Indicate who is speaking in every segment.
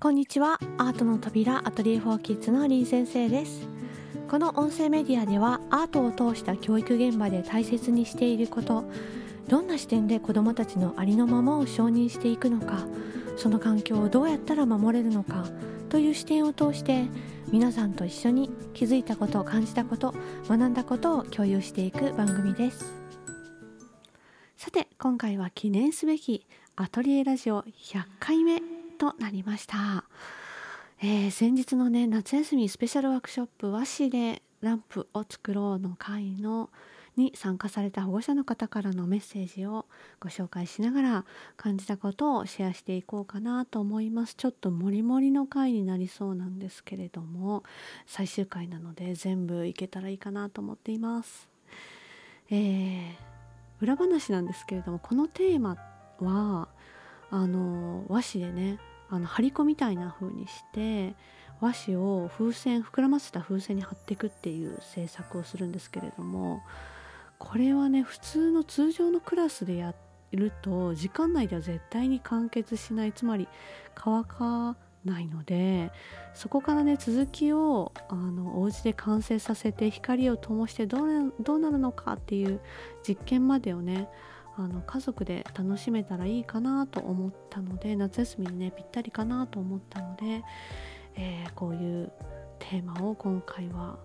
Speaker 1: こんにちは。アートの扉アトリエフォーキッズの林先生です。この音声メディアではアートを通した教育現場で大切にしていることどんな視点で子どもたちのありのままを承認していくのかその環境をどうやったら守れるのかという視点を通して皆さんと一緒に気づいたこと感じたこと学んだことを共有していく番組です。さて今回は記念すべきアトリエラジオ100回目。となりました、えー、先日のね夏休みスペシャルワークショップ和紙でランプを作ろうの会のに参加された保護者の方からのメッセージをご紹介しながら感じたことをシェアしていこうかなと思います。ちょっとモリモリの回になりそうなんですけれども最終回なので全部いけたらいいかなと思っています。えー、裏話なんですけれどもこのテーマはあの和紙でねあの張り子みたいな風にして和紙を風船膨らませた風船に貼っていくっていう制作をするんですけれどもこれはね普通の通常のクラスでやると時間内では絶対に完結しないつまり乾かないのでそこからね続きをあのお家で完成させて光を灯してどうどうなるのかっていう実験までをねあの家族で楽しめたらいいかなと思ったので夏休みにねぴったりかなと思ったので、えー、こういうテーマを今回は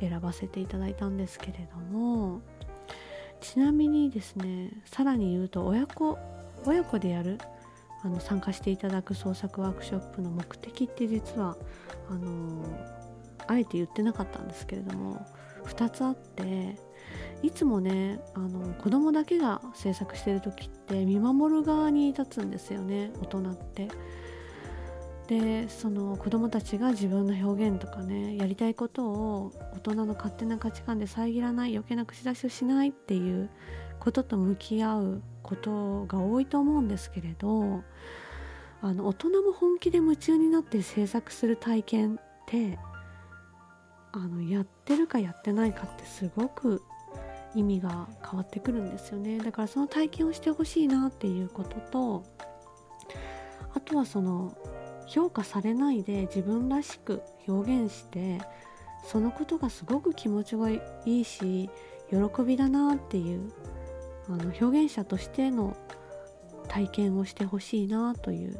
Speaker 1: 選ばせていただいたんですけれどもちなみにですねさらに言うと親子親子でやるあの参加していただく創作ワークショップの目的って実はあのあえて言ってなかったんですけれども2つあっていつもねあの子供だけが制作してる時って見守る側に立つんですよね大人って。でその子供たちが自分の表現とかねやりたいことを大人の勝手な価値観で遮らない余計な口出しをしないっていうことと向き合うことが多いと思うんですけれどあの大人も本気で夢中になって制作する体験ってあのやってるかやってないかってすごく意味が変わってくるんですよね。だからその体験をしてほしいなっていうこととあとはその評価されないで自分らしく表現してそのことがすごく気持ちがいいし喜びだなっていうあの表現者としての体験をしてほしいなという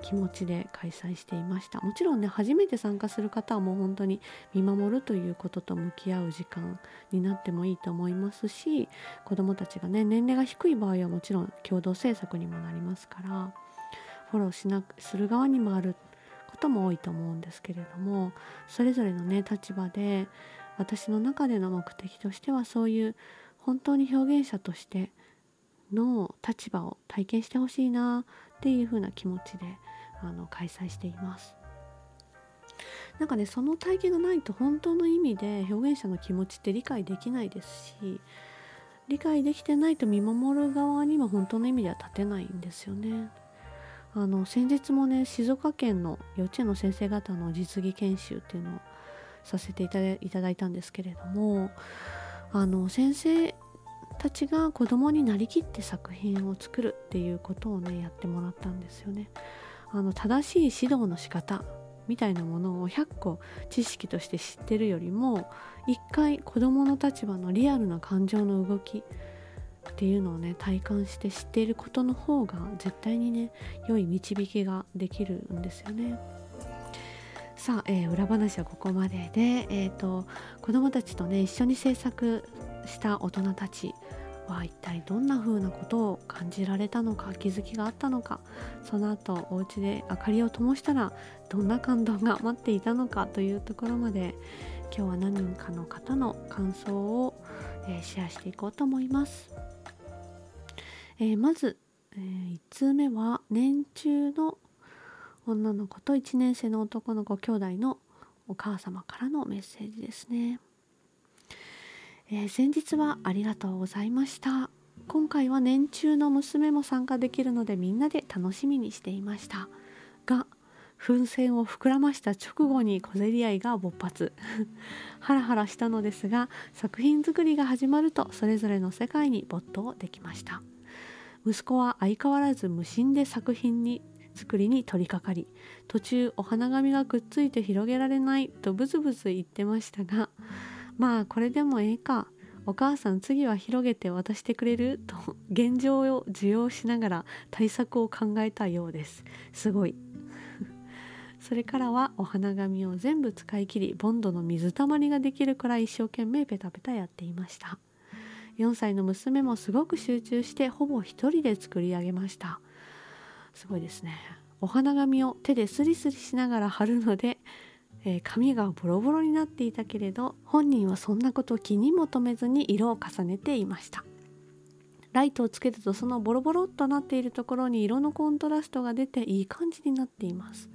Speaker 1: 気持ちで開催していました。もちろんね初めて参加する方はもう本当に見守るということと向き合う時間になってもいいと思いますし子どもたちがね年齢が低い場合はもちろん共同制作にもなりますからフォローしなする側に回ることも多いと思うんですけれどもそれぞれのね立場で私の中での目的としてはそういう本当に表現者としての立場を体験してほしいなっていう風な気持ちであの開催しています。なんかねその体験がないと本当の意味で表現者の気持ちって理解できないですし理解できてないと見守る側にも本当の意味では立てないんですよね。あの先日もね静岡県の幼稚園の先生方の実技研修っていうのをさせていただいたんですけれどもあの先生たちが子供になりきって作品を作るっていうことをねやってもらったんですよね。あの正しい指導の仕方みたいなものを100個知識として知ってるよりも一回子どもの立場のリアルな感情の動きっていうのをね体感して知っていることの方が絶対にね良い導きができるんですよね。さあ、えー、裏話はここまでで、えーと、子どもたちとね一緒に制作した大人たちは一体どんな風なことを感じられたのか気づきがあったのかその後お家で明かりを灯したらどんな感動が待っていたのかというところまで今日は何人かの方の感想を、えー、シェアしていこうと思います。えー、まず、えー、1通目は年中の女の子と1年生の男の子兄弟のお母様からのメッセージですね。えー、先日はありがとうございました。今回は年中の娘も参加できるのでみんなで楽しみにしていました。が風船を膨らました直後に小競り合いが勃発。ハラハラしたのですが作品作りが始まるとそれぞれの世界に没頭できました。息子は相変わらず無心で作品に作りに取り掛かり途中お花紙がくっついて広げられないとブツブツ言ってましたがまあこれでもええかお母さん次は広げて渡してくれると現状を受容しながら対策を考えたようです。すごい。それからはお花紙を全部使い切りボンドの水たまりができるくらい一生懸命ペタペタやっていました。4歳の娘もすごく集中してほぼ一人で作り上げました。すごいですね。お花紙を手でスリスリしながら貼るので、えー、紙がボロボロになっていたけれど本人はそんなことを気に求めずに色を重ねていました。ライトをつけるとそのボロボロっとなっているところに色のコントラストが出ていい感じになっています。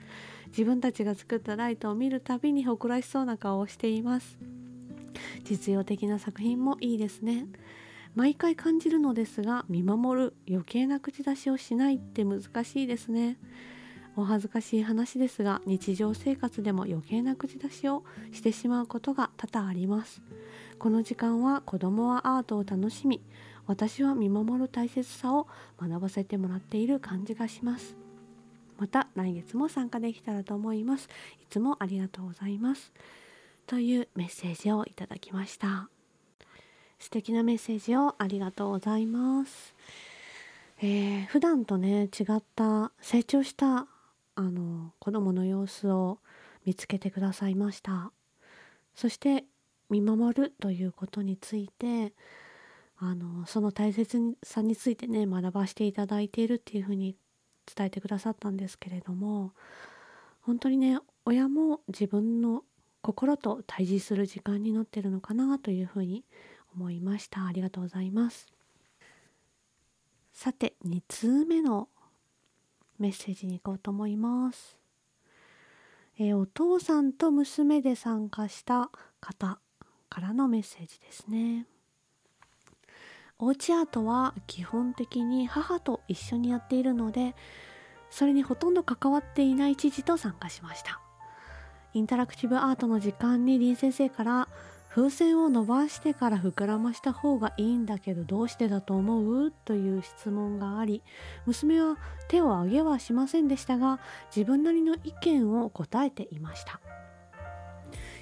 Speaker 1: 自分たちが作ったライトを見るたびに誇らしそうな顔をしています。実用的な作品もいいですね。毎回感じるのですが見守る余計な口出しをしないって難しいですね。お恥ずかしい話ですが日常生活でも余計な口出しをしてしまうことが多々あります。この時間は子供はアートを楽しみ私は見守る大切さを学ばせてもらっている感じがします。また来月も参加できたらと思います。いつもありがとうございます。というメッセージをいただきました。素敵なメッセージをありがとうございます、えー、普段とね違った成長したあの子供の様子を見つけてくださいました。そして見守るということについてあのその大切さについてね学ばせていただいているっていうふうに伝えてくださったんですけれども本当にね親も自分の心と対峙する時間になってるのかなというふうに思いま思いました。ありがとうございます。さて2通目のメッセージに行こうと思います。えー、お父さんと娘で参加した方からのメッセージですね。おうちアートは基本的に母と一緒にやっているのでそれにほとんど関わっていない父と参加しました。インタラクティブアートの時間に林先生から風船を伸ばしてから膨らました方がいいんだけどどうしてだと思う？という質問があり娘は手を挙げはしませんでしたが自分なりの意見を答えていました。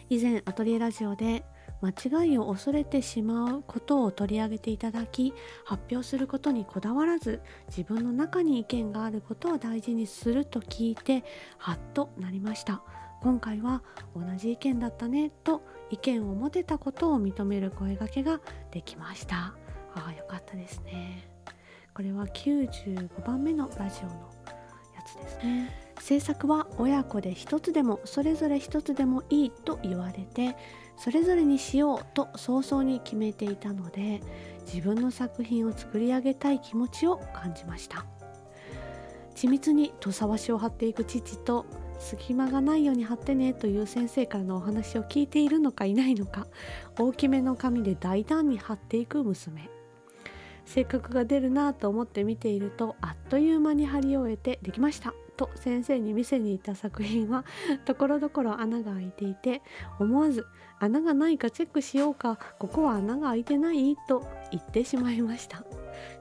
Speaker 1: 以前アトリエラジオで間違いを恐れてしまうことを取り上げていただき発表することにこだわらず自分の中に意見があることを大事にすると聞いてハッとなりました。今回は同じ意見だったねと意見を持てたことを認める声がけができました。ああよかったですね。これは95番目のラジオのやつですね。制作は親子で一つでもそれぞれ一つでもいいと言われてそれぞれにしようと早々に決めていたので自分の作品を作り上げたい気持ちを感じました。緻密に土佐和紙を貼っていく父と隙間がないように貼ってねという先生からのお話を聞いているのかいないのか大きめの紙で大胆に貼っていく娘。性格が出るなと思って見ているとあっという間に貼り終えてできましたと先生に見せに行った作品は ところどころ穴が開いていて思わず穴がないかチェックしようかここは穴が開いてないと言ってしまいました。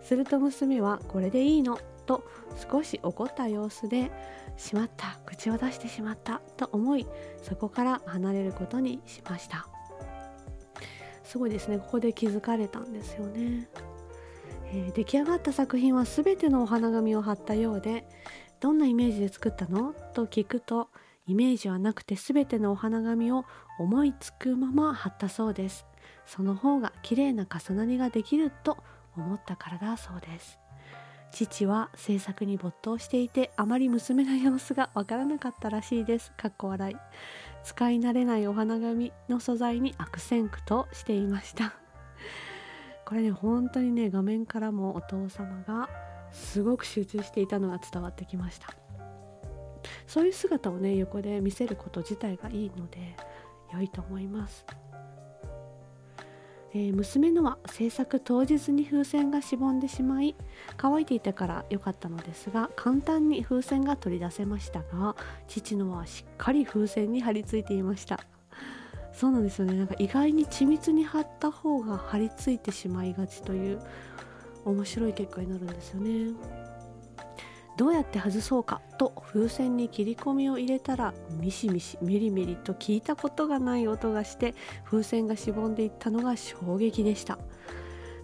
Speaker 1: すると娘はこれでいいの？と少し怒った様子でしまった口を出してしまったと思いそこから離れることにしました。すごいですね。ここで気づかれたんですよね、えー、出来上がった作品は全てのお花紙を貼ったようでどんなイメージで作ったの？と聞くとイメージはなくて全てのお花紙を思いつくまま貼ったそうですその方が綺麗な重なりができると思ったからだそうです。父は制作に没頭していてあまり娘の様子がわからなかったらしいです。かっこ笑い。使い慣れないお花紙の素材に悪戦苦としていました。これね本当にね画面からもお父様がすごく集中していたのが伝わってきました。そういう姿をね横で見せること自体がいいので良いと思います。えー、娘のは制作当日に風船がしぼんでしまい乾いていたから良かったのですが簡単に風船が取り出せましたが父のはしっかり風船に貼り付いていました。そうなんですよね。なんか意外に緻密に貼った方が貼り付いてしまいがちという面白い結果になるんですよね。
Speaker 2: どうやって外そうかと風船に切り込みを入れたらミシミシミリミリと聞いたことがない音がして風船がしぼんでいったのが衝撃でした。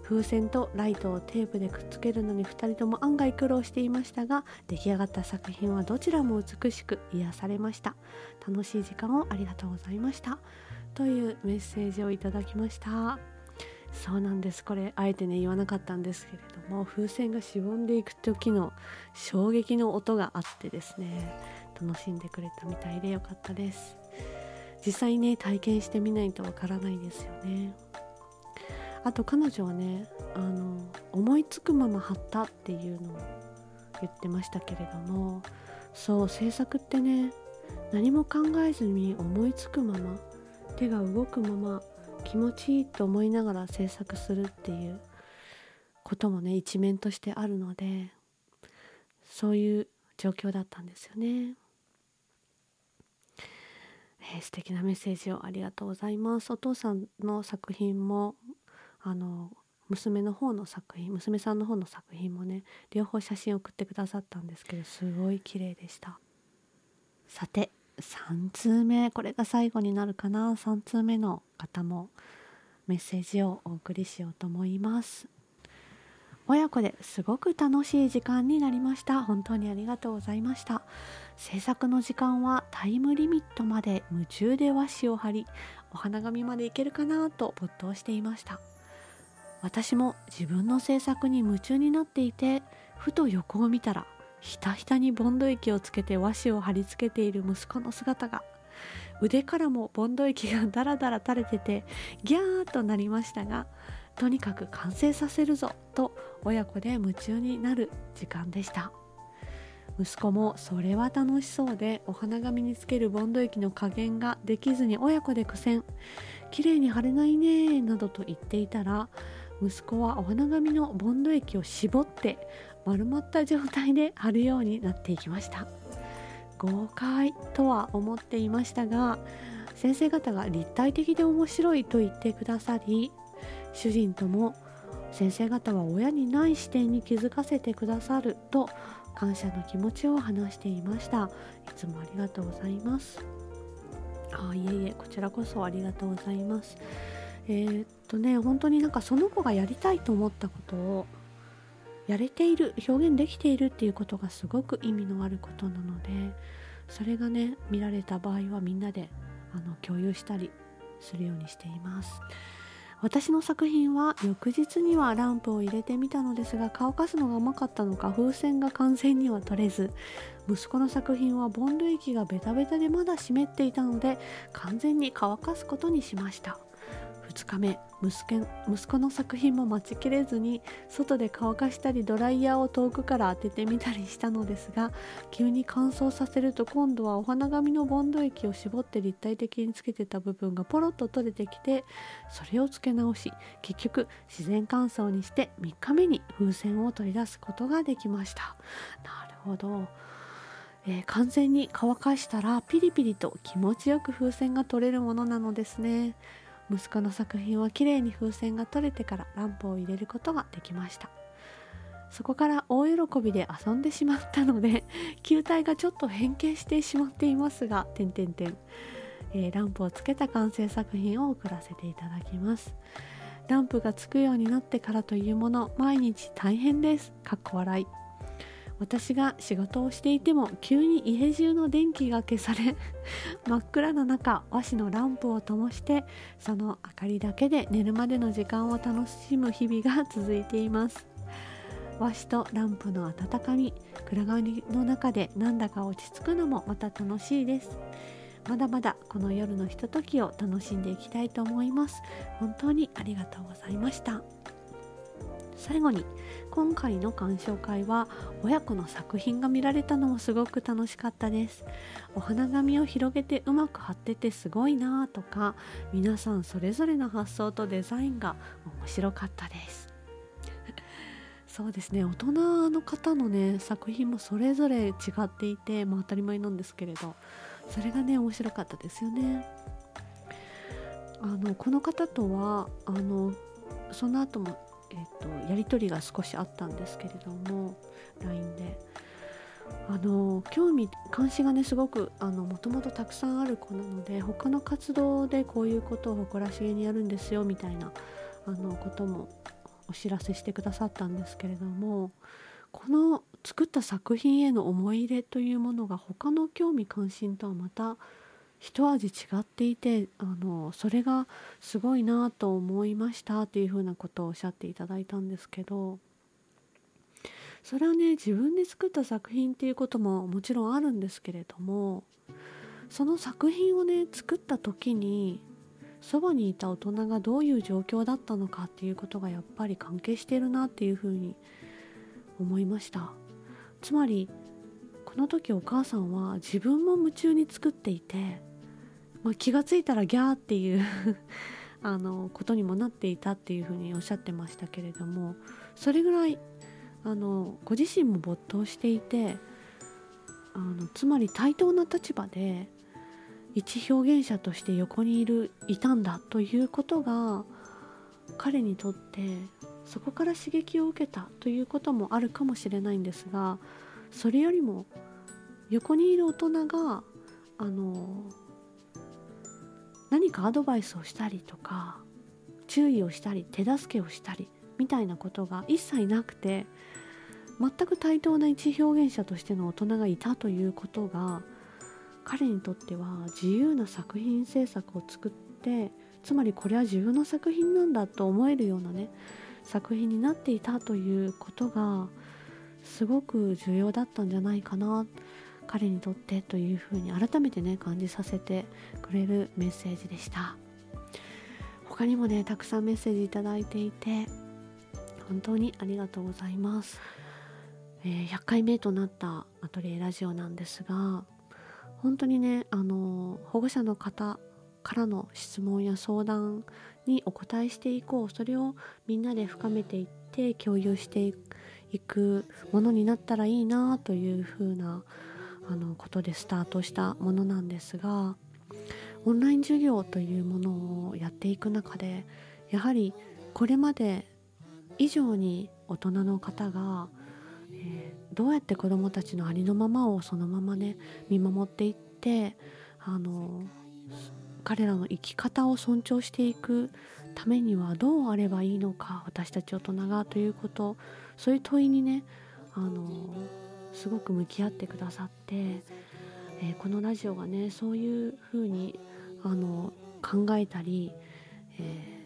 Speaker 2: 風船とライトをテープでくっつけるのに2人とも案外苦労していましたが出来上がった作品はどちらも美しく癒されました。楽しい時間をありがとうございました。というメッセージをいただきました。そうなんです。これあえてね言わなかったんですけれども風船がしぼんでいく時の衝撃の音があってですね楽しんでくれたみたいでよかったです。実際ね体験してみないとわからないですよね。あと彼女はねあの思いつくまま貼ったっていうのを言ってましたけれどもそう制作ってね何も考えずに思いつくまま手が動くまま気持ちいいと思いながら制作するっていうこともね一面としてあるのでそういう状況だったんですよね。えー、素敵なメッセージをありがとうございます。お父さんの作品もあの娘の方の作品娘さんの方の作品もね両方写真送ってくださったんですけどすごい綺麗でしたさて3通目これが最後になるかな。3通目の方もメッセージをお送りしようと思います。親子ですごく楽しい時間になりました。本当にありがとうございました。制作の時間はタイムリミットまで夢中で和紙を貼りお花紙までいけるかなと没頭していました。私も自分の制作に夢中になっていてふと横を見たらひたひたにボンド液をつけて和紙を貼り付けている息子の姿が腕からもボンド液がダラダラ垂れててギャーとなりましたがとにかく完成させるぞと親子で夢中になる時間でした。息子もそれは楽しそうでお花紙につけるボンド液の加減ができずに親子で苦戦。綺麗に貼れないねなどと言っていたら息子はお花紙のボンド液を絞って丸まった状態で貼るようになっていきました。豪快とは思っていましたが先生方が立体的で面白いと言ってくださり主人とも先生方は親にない視点に気づかせてくださると感謝の気持ちを話していました。いつもありがとうございます。あいえいえこちらこそありがとうございます。えー、っとね本当になんかその子がやりたいと思ったことをやれている表現できているっていうことがすごく意味のあることなのでそれがね見られた場合はみんなであの共有したりするようにしています。私の作品は翌日にはランプを入れてみたのですが乾かすのが甘かったのか風船が完全には取れず息子の作品はボンド液がベタベタでまだ湿っていたので完全に乾かすことにしました。2日目息子の作品も待ちきれずに外で乾かしたりドライヤーを遠くから当ててみたりしたのですが急に乾燥させると今度はお花紙のボンド液を絞って立体的につけてた部分がポロッと取れてきてそれをつけ直し結局自然乾燥にして3日目に風船を取り出すことができました。なるほど。えー、完全に乾かしたらピリピリと気持ちよく風船が取れるものなのですね。息子の作品はきれいに風船が取れてからランプを入れることができました。そこから大喜びで遊んでしまったので 球体がちょっと変形してしまっていますが点点点、え、ランプをつけた完成作品を送らせていただきます。ランプがつくようになってからというもの毎日大変です。かっこ笑い。私が仕事をしていても急に家中の電気が消され 真っ暗な中和紙のランプを灯してその明かりだけで寝るまでの時間を楽しむ日々が続いています。和紙とランプの温かみ暗がりの中でなんだか落ち着くのもまた楽しいです。まだまだこの夜のひとときを楽しんでいきたいと思います。本当にありがとうございました。最後に今回の鑑賞会は親子の作品が見られたのもすごく楽しかったです。お花紙を広げてうまく貼っててすごいなとか皆さんそれぞれの発想とデザインが面白かったです。そうですね大人の方のね作品もそれぞれ違っていて、まあ、当たり前なんですけれどそれがね面白かったですよね。あのこの方とはあのその後もえーと、やり取りが少しあったんですけれども LINE で。あの興味関心がねすごくもともとたくさんある子なので他の活動でこういうことを誇らしげにやるんですよみたいなあのこともお知らせしてくださったんですけれどもこの作った作品への思い入れというものが他の興味関心とはまた一味違っていてあのそれがすごいなと思いましたっていうふうなことをおっしゃっていただいたんですけどそれはね自分で作った作品っていうことももちろんあるんですけれどもその作品をね作った時にそばにいた大人がどういう状況だったのかっていうことがやっぱり関係してるなっていうふうに思いました。つまりこの時お母さんは自分も夢中に作っていて、まあ、気が付いたらギャーっていう あのことにもなっていたっていうふうにおっしゃってましたけれどもそれぐらいあのご自身も没頭していてあのつまり対等な立場で一表現者として横にいるいたんだということが彼にとってそこから刺激を受けたということもあるかもしれないんですがそれよりも横にいる大人があの何かアドバイスをしたりとか注意をしたり手助けをしたりみたいなことが一切なくて全く対等な一表現者としての大人がいたということが彼にとっては自由な作品制作を作ってつまりこれは自分の作品なんだと思えるようなね作品になっていたということがすごく重要だったんじゃないかな。彼にとってというふうに改めてね感じさせてくれるメッセージでした。他にもねたくさんメッセージいただいていて本当にありがとうございます。えー、100回目となったアトリエラジオなんですが本当にねあの保護者の方からの質問や相談にお答えしていこうそれをみんなで深めていって共有していくものになったらいいなというふうなあのことでスタートしたものなんですがオンライン授業というものをやっていく中でやはりこれまで以上に大人の方がえー、どうやって子どもたちのありのままをそのままね見守っていってあの彼らの生き方を尊重していくためにはどうあればいいのか私たち大人がということそういう問いにねあのすごく向き合ってくださって、えー、このラジオがねそういうふうにあの考えたり、えー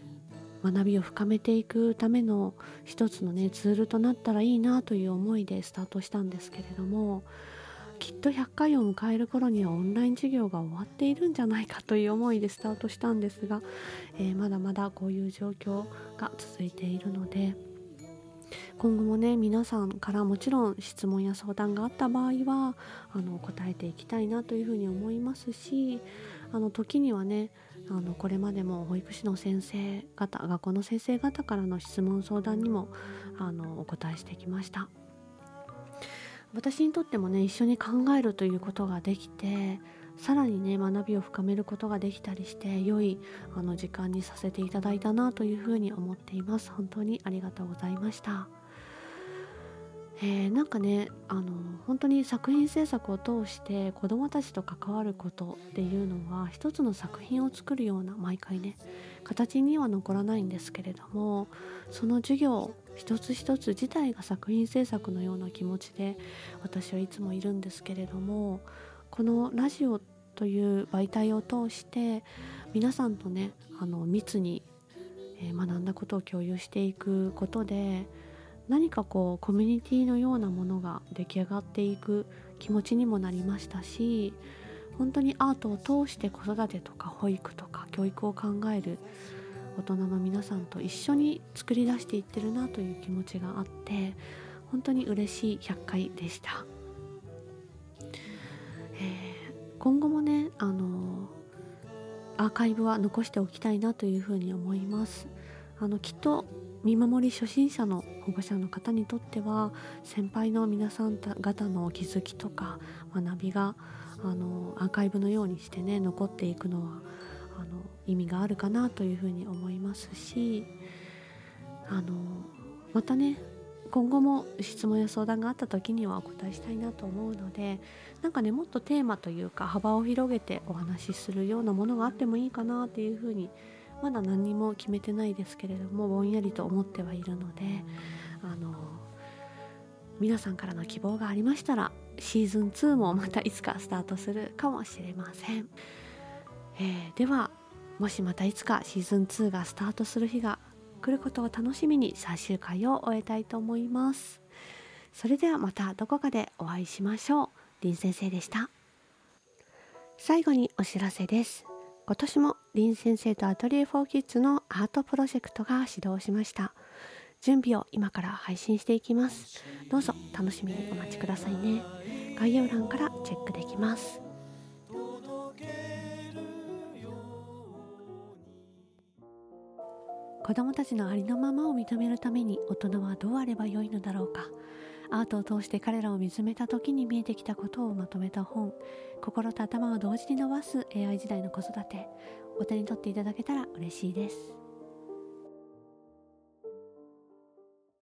Speaker 2: 学びを深めていくための一つのねツールとなったらいいなという思いでスタートしたんですけれどもきっと100回を迎える頃にはオンライン授業が終わっているんじゃないかという思いでスタートしたんですが、えー、まだまだこういう状況が続いているので今後もね皆さんからもちろん質問や相談があった場合はあの答えていきたいなというふうに思いますしあの時にはねあのこれまでも保育士の先生方学校の先生方からの質問相談にもあのお答えしてきました。私にとってもね一緒に考えるということができてさらにね学びを深めることができたりして良いあの時間にさせていただいたなというふうに思っています。本当にありがとうございました。えー、なんかねあの本当に作品制作を通して子どもたちと関わることっていうのは一つの作品を作るような毎回ね形には残らないんですけれどもその授業一つ一つ自体が作品制作のような気持ちで私はいつもいるんですけれどもこのラジオという媒体を通して皆さんとねあの密に学んだことを共有していくことで何かこうコミュニティのようなものが出来上がっていく気持ちにもなりましたし本当にアートを通して子育てとか保育とか教育を考える大人の皆さんと一緒に作り出していってるなという気持ちがあって本当に嬉しい100回でした、えー、今後もねあのアーカイブは残しておきたいなというふうに思います。あのきっと見守り初心者の保護者の方にとっては先輩の皆さん方のお気づきとか学びがあのアーカイブのようにしてね残っていくのはあの意味があるかなというふうに思いますしあのまたね今後も質問や相談があった時にはお答えしたいなと思うのでなんかねもっとテーマというか幅を広げてお話しするようなものがあってもいいかなっていうふうに思いますまだ何も決めてないですけれどもぼんやりと思ってはいるのであの皆さんからの希望がありましたらシーズン2もまたいつかスタートするかもしれません、えー、ではもしまたいつかシーズン2がスタートする日が来ることを楽しみに最終回を終えたいと思います。それではまたどこかでお会いしましょう。林先生でした。最後にお知らせです。今年も林先生とアトリエ4キッズのアートプロジェクトが始動しました。準備を今から配信していきます。どうぞ楽しみにお待ちくださいね。概要欄からチェックできます。子どもたちのありのままを認めるために大人はどうあればよいのだろうか。アートを通して彼らを見つめた時に見えてきたことをまとめた本。心と頭を同時に伸ばす AI 時代の子育て。お手に取っていただけたら嬉しいです。